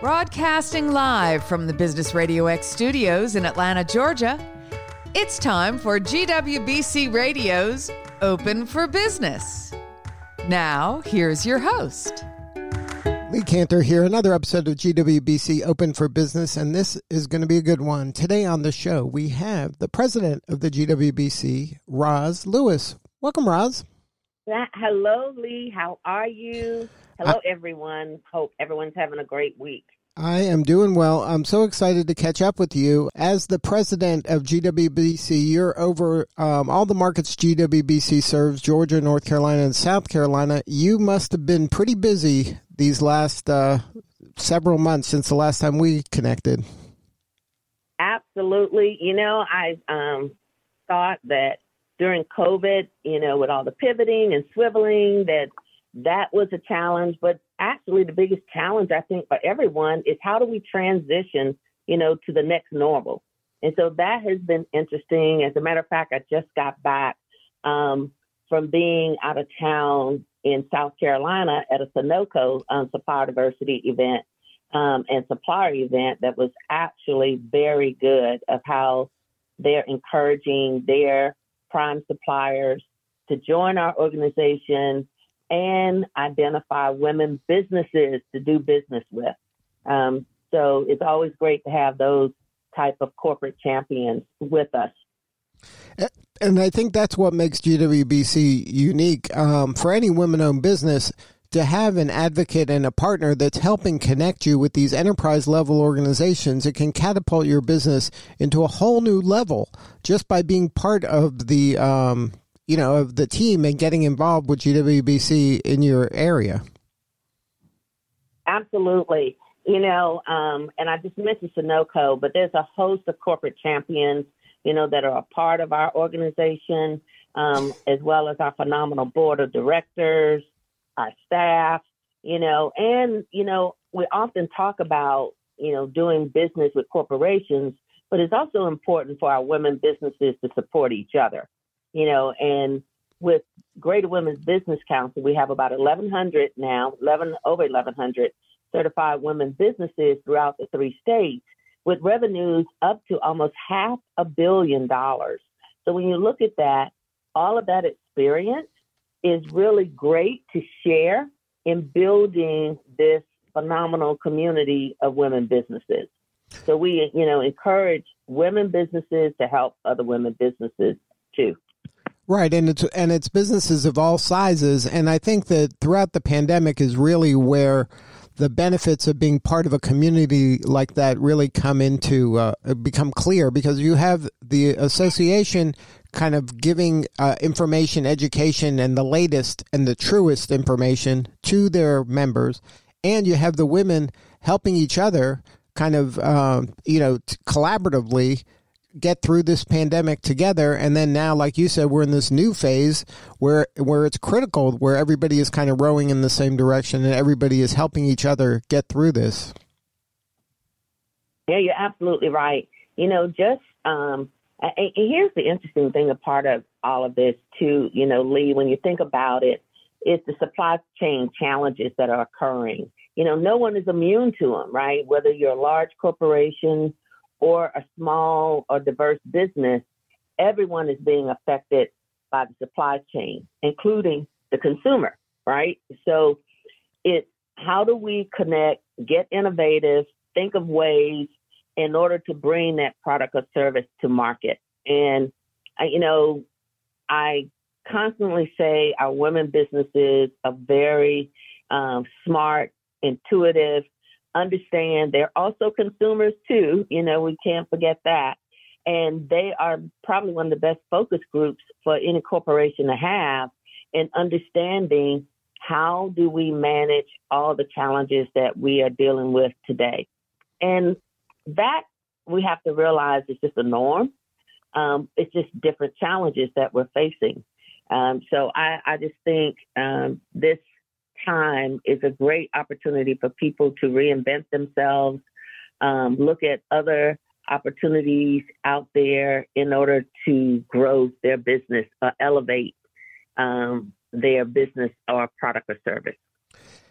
Broadcasting live from the Business Radio X studios in Atlanta, Georgia, it's time for GWBC Radio's Open for Business. Now, here's your host. Lee Kantor here, another episode of GWBC Open for Business, and this is going to be a good one. Today on the show, we have the president of the GWBC, Roz Lewis. Welcome, Roz. Hello, Lee. How are you? Hello, I, everyone. Hope everyone's having a great week. I am doing well. I'm so excited to catch up with you. As the president of GWBC, you're over um, all the markets GWBC serves Georgia, North Carolina, and South Carolina. You must have been pretty busy these last uh, several months since the last time we connected. Absolutely. You know, I um, thought that during COVID, you know, with all the pivoting and swiveling, that that was a challenge. But actually, the biggest challenge I think for everyone is how do we transition, you know, to the next normal. And so that has been interesting. As a matter of fact, I just got back um, from being out of town in South Carolina at a Sonoco um, supplier diversity event um, and supplier event that was actually very good of how they're encouraging their prime suppliers to join our organization and identify women businesses to do business with. Um, so it's always great to have those type of corporate champions with us. And I think that's what makes GWBC unique. Um, for any women owned business, to have an advocate and a partner that's helping connect you with these enterprise level organizations, it can catapult your business into a whole new level just by being part of the um, you know of the team and getting involved with GWBC in your area. Absolutely. You know, um, and I just mentioned Sonoco, but there's a host of corporate champions, you know, that are a part of our organization, um, as well as our phenomenal board of directors, our staff, you know, and, you know, we often talk about, you know, doing business with corporations, but it's also important for our women businesses to support each other, you know, and with Greater Women's Business Council, we have about 1,100 now, 11 over 1,100 certified women businesses throughout the three states with revenues up to almost half a billion dollars. So when you look at that, all of that experience is really great to share in building this phenomenal community of women businesses. So we, you know, encourage women businesses to help other women businesses too. Right, and it's and it's businesses of all sizes, and I think that throughout the pandemic is really where the benefits of being part of a community like that really come into uh, become clear because you have the association kind of giving uh, information, education, and the latest and the truest information to their members. And you have the women helping each other kind of, uh, you know, t- collaboratively get through this pandemic together and then now like you said we're in this new phase where where it's critical where everybody is kind of rowing in the same direction and everybody is helping each other get through this yeah you're absolutely right you know just um and here's the interesting thing, a part of all of this, too, you know, Lee, when you think about it, is the supply chain challenges that are occurring. You know, no one is immune to them, right? Whether you're a large corporation or a small or diverse business, everyone is being affected by the supply chain, including the consumer, right? So it's how do we connect, get innovative, think of ways in order to bring that product or service to market. And, you know, I constantly say our women businesses are very um, smart, intuitive, understand they're also consumers too. You know, we can't forget that. And they are probably one of the best focus groups for any corporation to have in understanding how do we manage all the challenges that we are dealing with today. And that we have to realize is just a norm. Um, it's just different challenges that we're facing. Um, so I, I, just think um, this time is a great opportunity for people to reinvent themselves, um, look at other opportunities out there in order to grow their business or elevate um, their business or product or service.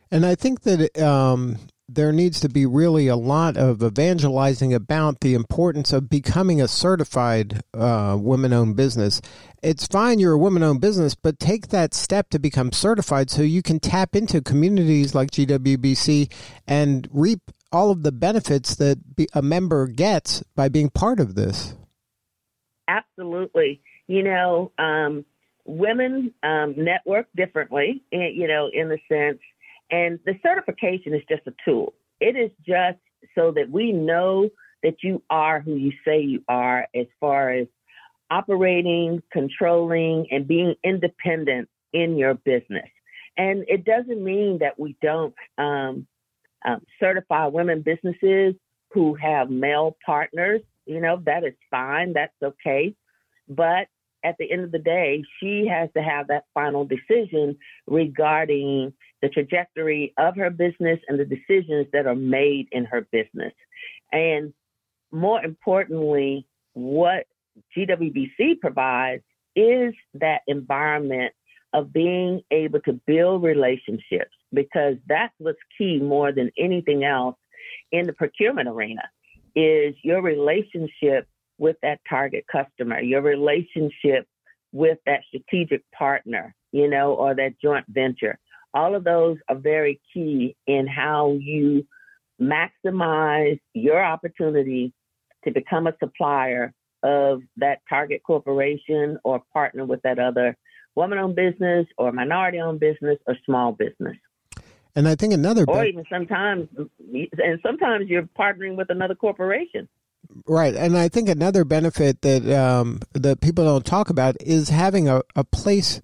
And I think that um, there needs to be really a lot of evangelizing about the importance of becoming a certified uh, women owned business. It's fine you're a woman owned business, but take that step to become certified so you can tap into communities like GWBC and reap all of the benefits that a member gets by being part of this. Absolutely. You know, um, women um, network differently, eh, you know, in the sense and the certification is just a tool. It is just so that we know that you are who you say you are as far as operating, controlling, and being independent in your business. And it doesn't mean that we don't um, um, certify women businesses who have male partners. You know, that is fine, that's okay. But at the end of the day, she has to have that final decision regarding the trajectory of her business and the decisions that are made in her business. And more importantly, what GWBC provides is that environment of being able to build relationships because that's what's key more than anything else in the procurement arena is your relationship with that target customer, your relationship with that strategic partner, you know, or that joint venture. All of those are very key in how you maximize your opportunity to become a supplier of that target corporation or partner with that other woman owned business or minority owned business or small business. And I think another, or even sometimes, and sometimes you're partnering with another corporation. Right, and I think another benefit that um, that people don't talk about is having a, a place,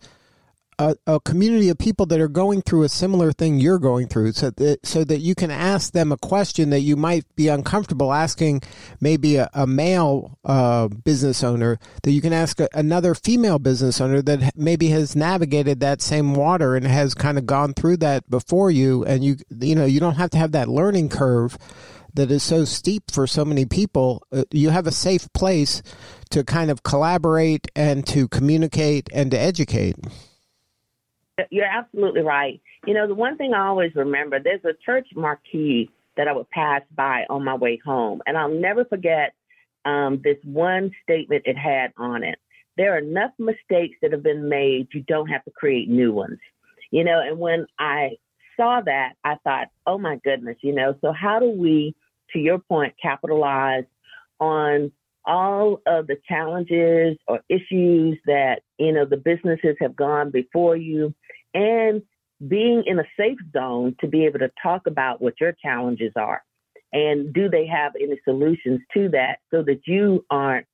a, a community of people that are going through a similar thing you're going through, so that so that you can ask them a question that you might be uncomfortable asking, maybe a, a male uh, business owner that you can ask a, another female business owner that maybe has navigated that same water and has kind of gone through that before you, and you you know you don't have to have that learning curve that is so steep for so many people, uh, you have a safe place to kind of collaborate and to communicate and to educate. You're absolutely right. You know, the one thing I always remember there's a church marquee that I would pass by on my way home, and I'll never forget um, this one statement it had on it. There are enough mistakes that have been made, you don't have to create new ones. You know, and when I saw that, I thought, oh my goodness, you know, so how do we to your point, capitalize on all of the challenges or issues that, you know, the businesses have gone before you and being in a safe zone to be able to talk about what your challenges are. And do they have any solutions to that so that you aren't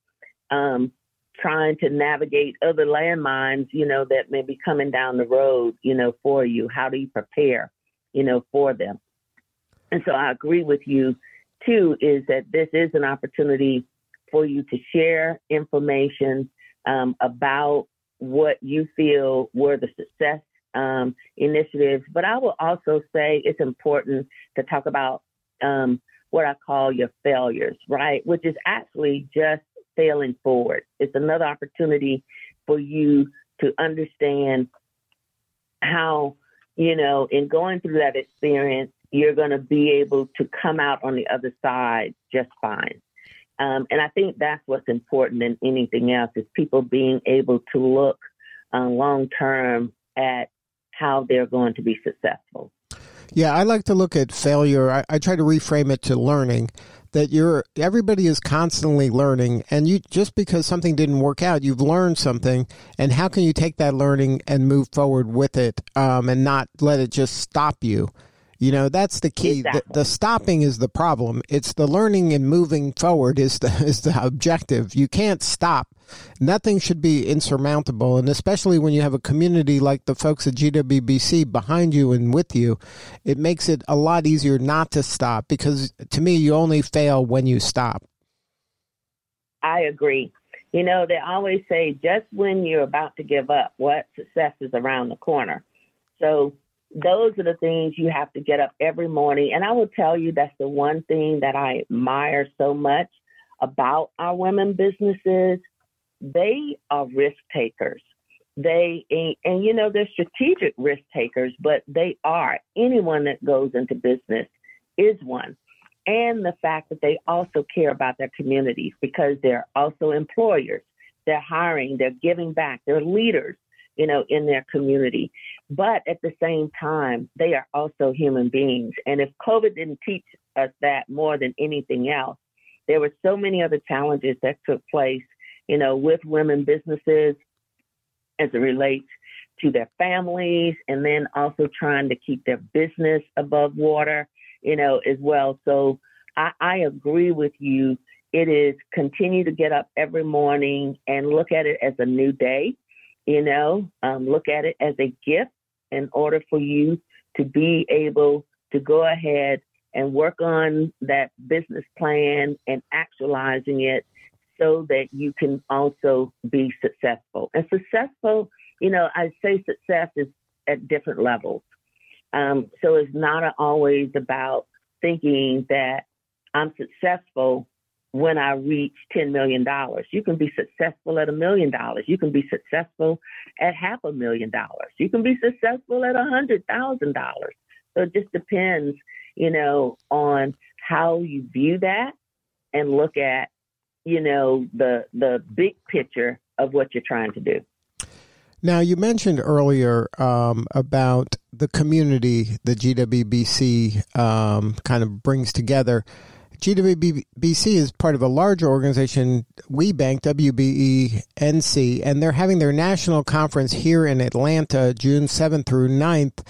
um, trying to navigate other landmines, you know, that may be coming down the road, you know, for you? How do you prepare, you know, for them? And so I agree with you too is that this is an opportunity for you to share information um, about what you feel were the success um, initiatives. But I will also say it's important to talk about um, what I call your failures, right? Which is actually just failing forward. It's another opportunity for you to understand how, you know, in going through that experience, you're going to be able to come out on the other side just fine. Um, and I think that's what's important than anything else is people being able to look uh, long term at how they're going to be successful. Yeah, I like to look at failure. I, I, try to reframe it to learning. That you're everybody is constantly learning, and you just because something didn't work out, you've learned something, and how can you take that learning and move forward with it, um, and not let it just stop you? You know, that's the key. Exactly. The, the, stopping is the problem. It's the learning and moving forward is the is the objective. You can't stop. Nothing should be insurmountable, and especially when you have a community like the folks at GWBC behind you and with you, it makes it a lot easier not to stop because to me, you only fail when you stop. I agree. You know, they always say just when you're about to give up, what success is around the corner. So those are the things you have to get up every morning. And I will tell you that's the one thing that I admire so much about our women businesses. They are risk takers. They and, and you know they're strategic risk takers, but they are anyone that goes into business is one. And the fact that they also care about their communities because they're also employers. They're hiring, they're giving back, they're leaders, you know, in their community. But at the same time, they are also human beings. And if COVID didn't teach us that more than anything else, there were so many other challenges that took place, you know, with women businesses as it relates to their families and then also trying to keep their business above water, you know, as well. So I, I agree with you. It is continue to get up every morning and look at it as a new day, you know, um, look at it as a gift in order for you to be able to go ahead and work on that business plan and actualizing it so that you can also be successful. And successful you know, I say success is at different levels. Um, so it's not always about thinking that I'm successful when I reach $10 million. You can be successful at a million dollars. You can be successful at half a million dollars. You can be successful at a hundred thousand dollars. So it just depends, you know, on how you view that and look at, you know, the the big picture of what you're trying to do. Now, you mentioned earlier um, about the community the GWBC um, kind of brings together. GWBC is part of a larger organization, WBENC, WBENC, and they're having their national conference here in Atlanta, June 7th through 9th.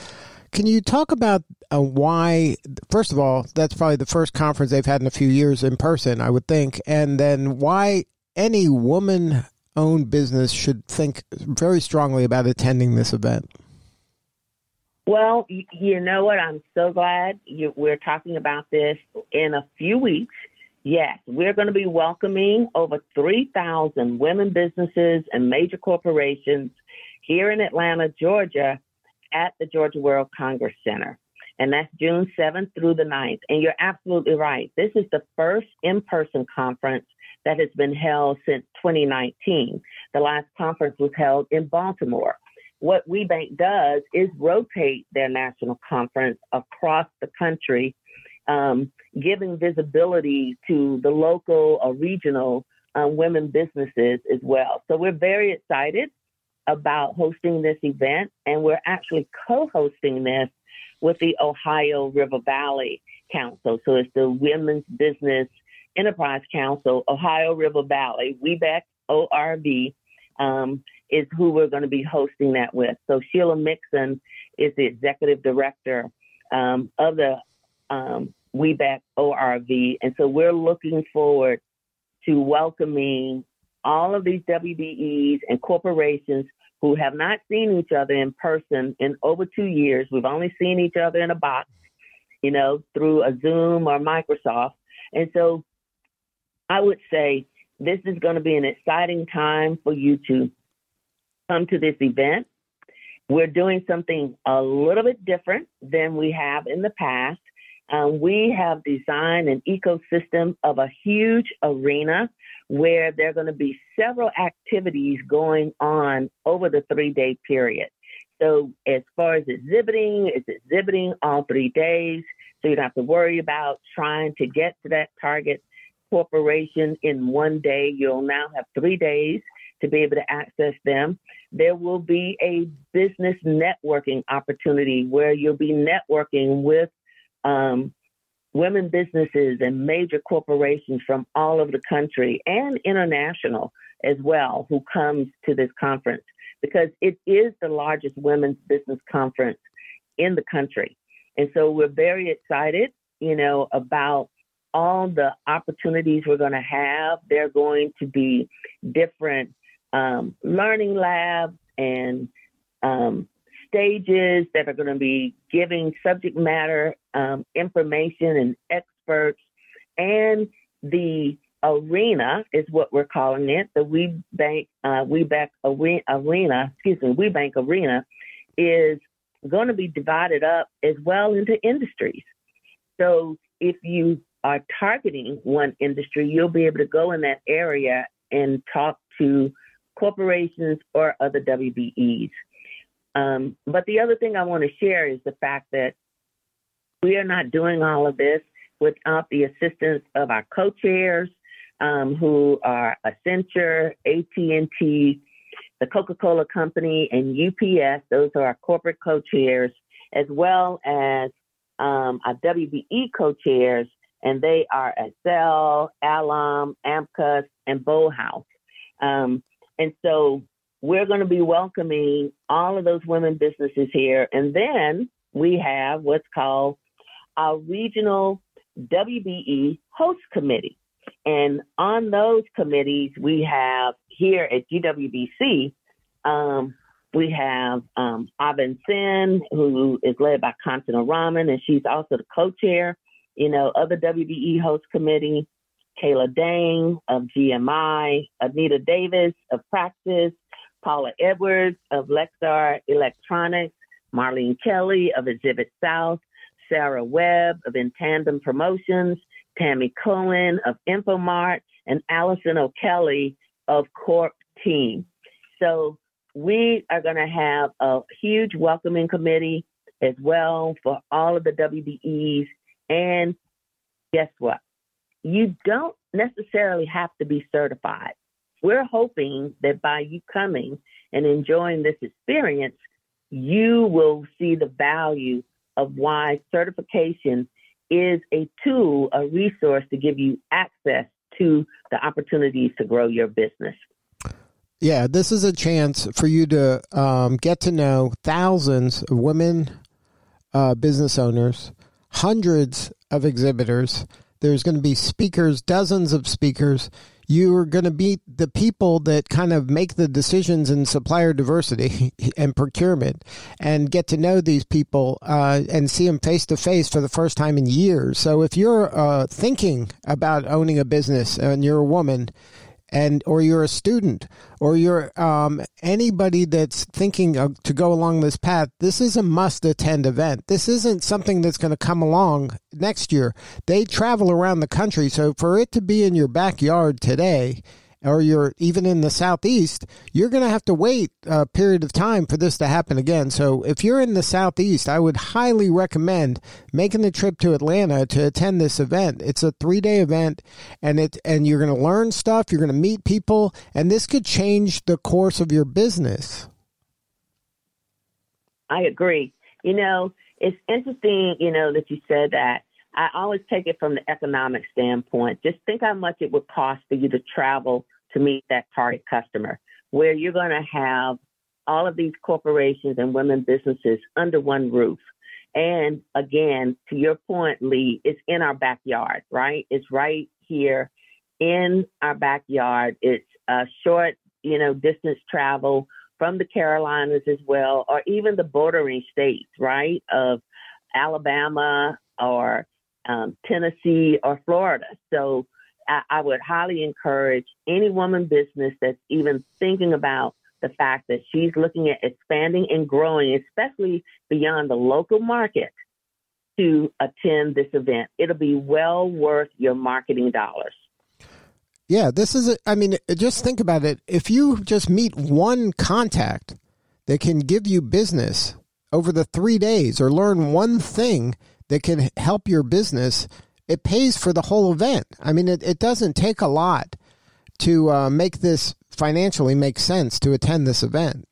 Can you talk about uh, why, first of all, that's probably the first conference they've had in a few years in person, I would think, and then why any woman owned business should think very strongly about attending this event? Well, you know what? I'm so glad you, we're talking about this in a few weeks. Yes, we're going to be welcoming over 3,000 women businesses and major corporations here in Atlanta, Georgia, at the Georgia World Congress Center. And that's June 7th through the 9th. And you're absolutely right. This is the first in person conference that has been held since 2019. The last conference was held in Baltimore. What WBENC does is rotate their national conference across the country, um, giving visibility to the local or regional um, women businesses as well. So we're very excited about hosting this event, and we're actually co-hosting this with the Ohio River Valley Council. So it's the Women's Business Enterprise Council, Ohio River Valley, WBEC ORV, um, is who we're going to be hosting that with. So Sheila Mixon is the executive director um, of the um, WBEC ORV. And so we're looking forward to welcoming all of these WBEs and corporations who have not seen each other in person in over two years. We've only seen each other in a box, you know, through a Zoom or Microsoft. And so I would say this is going to be an exciting time for you to come to this event. We're doing something a little bit different than we have in the past. Um, we have designed an ecosystem of a huge arena where there are going to be several activities going on over the three day period. So, as far as exhibiting, it's exhibiting all three days. So, you don't have to worry about trying to get to that target corporation in one day. You'll now have three days to be able to access them. There will be a business networking opportunity where you'll be networking with um, women businesses and major corporations from all over the country and international as well who comes to this conference because it is the largest women's business conference in the country. And so we're very excited, you know, about all the opportunities we're going to have. They're going to be different um, learning labs and um, stages that are going to be giving subject matter um, information and experts. And the arena is what we're calling it. The We Bank, uh, WBEC arena, excuse me, WBENC arena is going to be divided up as well into industries. So if you are targeting one industry, you'll be able to go in that area and talk to corporations or other WBEs. Um, but the other thing I want to share is the fact that We are not doing all of this without the assistance of our co-chairs, um, who are Accenture, AT&T, the Coca-Cola Company, and UPS. Those are our corporate co-chairs, as well as um, our WBE co-chairs, and they are Excel, Alam, AMCUS, and Bowhouse. Um, and so we're going to be welcoming all of those women businesses here. And then we have what's called our regional WBE host committee. And on those committees, we have here at GWBC, um, we have um, Avin Sen, who is led by Kantana Raman, and she's also the co-chair, you know, of the WBE host committee. Kayla Dang of GMI, Anita Davis of Practice, Paula Edwards of Lexar Electronics, Marlene Kelly of Exhibit South, Sarah Webb of Intandem Promotions, Tammy Cohen of Infomart, and Allison O'Kelly of Corp Team. So we are going to have a huge welcoming committee as well for all of the WBEs. And guess what? You don't necessarily have to be certified. We're hoping that by you coming and enjoying this experience, you will see the value of why certification is a tool, a resource to give you access to the opportunities to grow your business. Yeah, this is a chance for you to um, get to know thousands of women uh, business owners, hundreds of exhibitors. There's going to be speakers, dozens of speakers you're going to be the people that kind of make the decisions in supplier diversity and procurement and get to know these people uh, and see them face to face for the first time in years. So if you're uh, thinking about owning a business and you're a woman, and or you're a student or you're um, anybody that's thinking of, to go along this path this is a must attend event. This isn't something that's going to come along next year. They travel around the country so for it to be in your backyard today or you're even in the southeast, you're going to have to wait a period of time for this to happen again. So if you're in the southeast, I would highly recommend making the trip to Atlanta to attend this event. It's a 3-day event and it and you're going to learn stuff, you're going to meet people, and this could change the course of your business. I agree. You know, it's interesting, you know, that you said that I always take it from the economic standpoint. Just think how much it would cost for you to travel to meet that target customer, where you're going to have all of these corporations and women businesses under one roof. And again, to your point, Lee, it's in our backyard, right? It's right here in our backyard. It's a short, you know, distance travel from the Carolinas as well, or even the bordering states, right? Of Alabama or um, Tennessee, or Florida. So I, I would highly encourage any woman business that's even thinking about the fact that she's looking at expanding and growing, especially beyond the local market, to attend this event. It'll be well worth your marketing dollars. Yeah, this is, a, I mean, just think about it. If you just meet one contact that can give you business over the three days or learn one thing that can help your business, it pays for the whole event. I mean, it, it doesn't take a lot to uh, make this financially make sense to attend this event.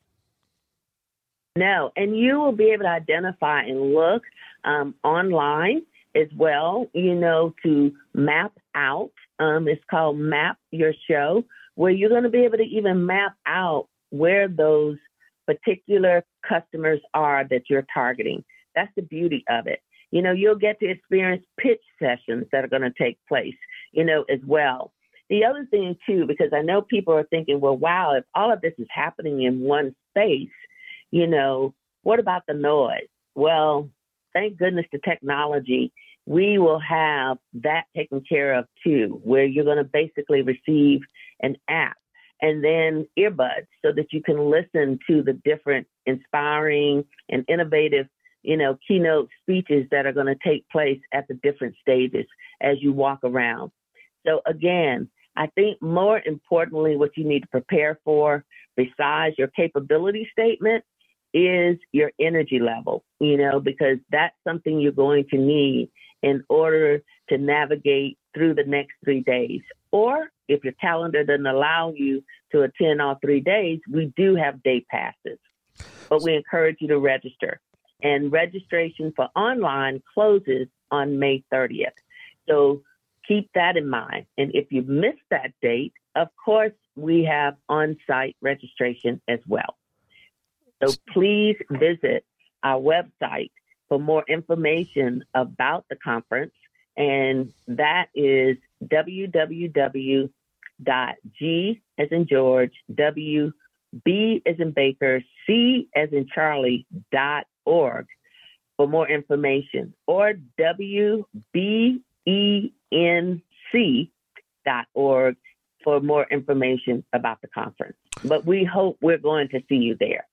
No, and you will be able to identify and look um, online as well, you know, to map out. Um, it's called Map Your Show, where you're going to be able to even map out where those particular customers are that you're targeting. That's the beauty of it. You know, you'll get to experience pitch sessions that are going to take place, you know, as well. The other thing, too, because I know people are thinking, well, wow, if all of this is happening in one space, you know, what about the noise? Well, thank goodness the technology, we will have that taken care of too, where you're going to basically receive an app and then earbuds so that you can listen to the different inspiring and innovative you know, keynote speeches that are going to take place at the different stages as you walk around. So again, I think more importantly, what you need to prepare for, besides your capability statement, is your energy level, you know, because that's something you're going to need in order to navigate through the next three days. Or if your calendar doesn't allow you to attend all three days, we do have day passes. But we encourage you to register. And registration for online closes on May 30th. So keep that in mind. And if you miss that date, of course, we have on site registration as well. So please visit our website for more information about the conference. And that is www.g as in George, W B as in Baker, C as in Charlie dot org for more information or WBENC dot org for more information about the conference. But we hope we're going to see you there.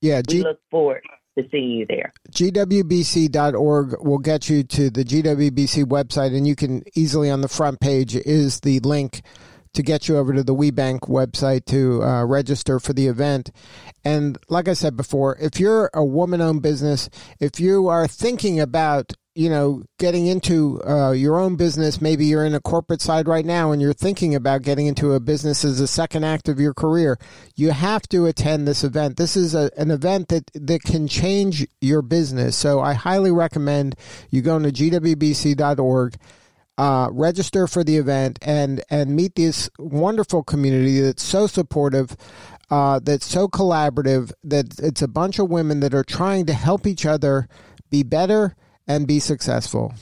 Yeah, G- we look forward to seeing you there. GWBC.org will get you to the GWBC website, and you can easily on the front page is the link to get you over to the WBENC website to uh, register for the event. And like I said before, if you're a woman owned business, if you are thinking about you know, getting into uh, your own business, maybe you're in a corporate side right now and you're thinking about getting into a business as a second act of your career, you have to attend this event. This is a, an event that, that can change your business. So I highly recommend you go to gwbc.org uh, register for the event and and meet this wonderful community that's so supportive, uh, that's so collaborative. That it's a bunch of women that are trying to help each other be better and be successful.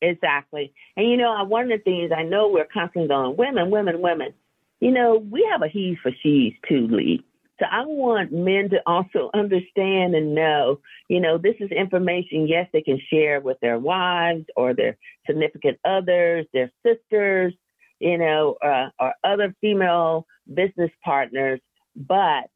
Exactly, and you know, one of the things I know we're constantly going women, women, women. You know, we have a he's for she's too, Lee. So I want men to also understand and know, you know, this is information, yes, they can share with their wives or their significant others, their sisters, you know, uh, or other female business partners. But,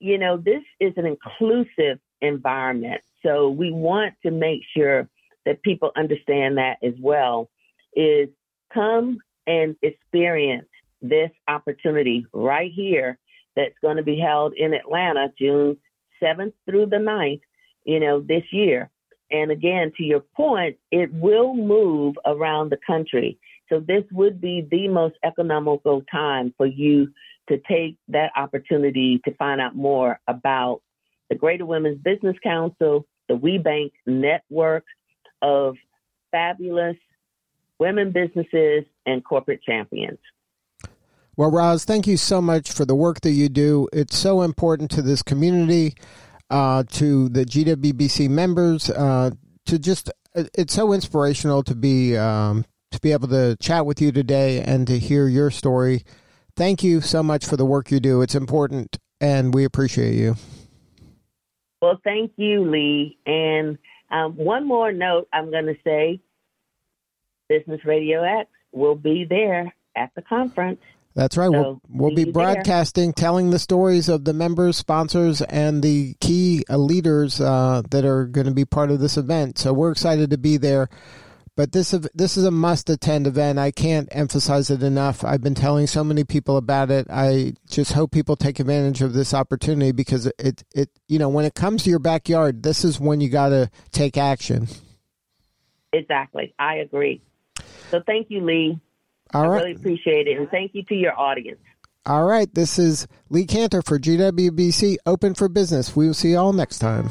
you know, this is an inclusive environment. So we want to make sure that people understand that as well is come and experience this opportunity right here that's going to be held in Atlanta June 7th through the 9th, you know, this year. And again, to your point, it will move around the country. So this would be the most economical time for you to take that opportunity to find out more about the Greater Women's Business Council, the WBENC network of fabulous women businesses and corporate champions. Well, Roz, thank you so much for the work that you do. It's so important to this community, uh, to the GWBC members, uh, to just it's so inspirational to be um, to be able to chat with you today and to hear your story. Thank you so much for the work you do. It's important, and we appreciate you. Well, thank you, Lee. And um, one more note I'm going to say Business Radio X will be there at the conference. That's right. So we'll, we'll be broadcasting, there. telling the stories of the members, sponsors, and the key uh, leaders uh, that are going to be part of this event. So we're excited to be there. But this this is a must attend event. I can't emphasize it enough. I've been telling so many people about it. I just hope people take advantage of this opportunity because it it you know when it comes to your backyard, this is when you got to take action. Exactly, I agree. So thank you, Lee. All I right. really appreciate it. And thank you to your audience. All right. This is Lee Kantor for GWBC Open for Business. We will see you all next time.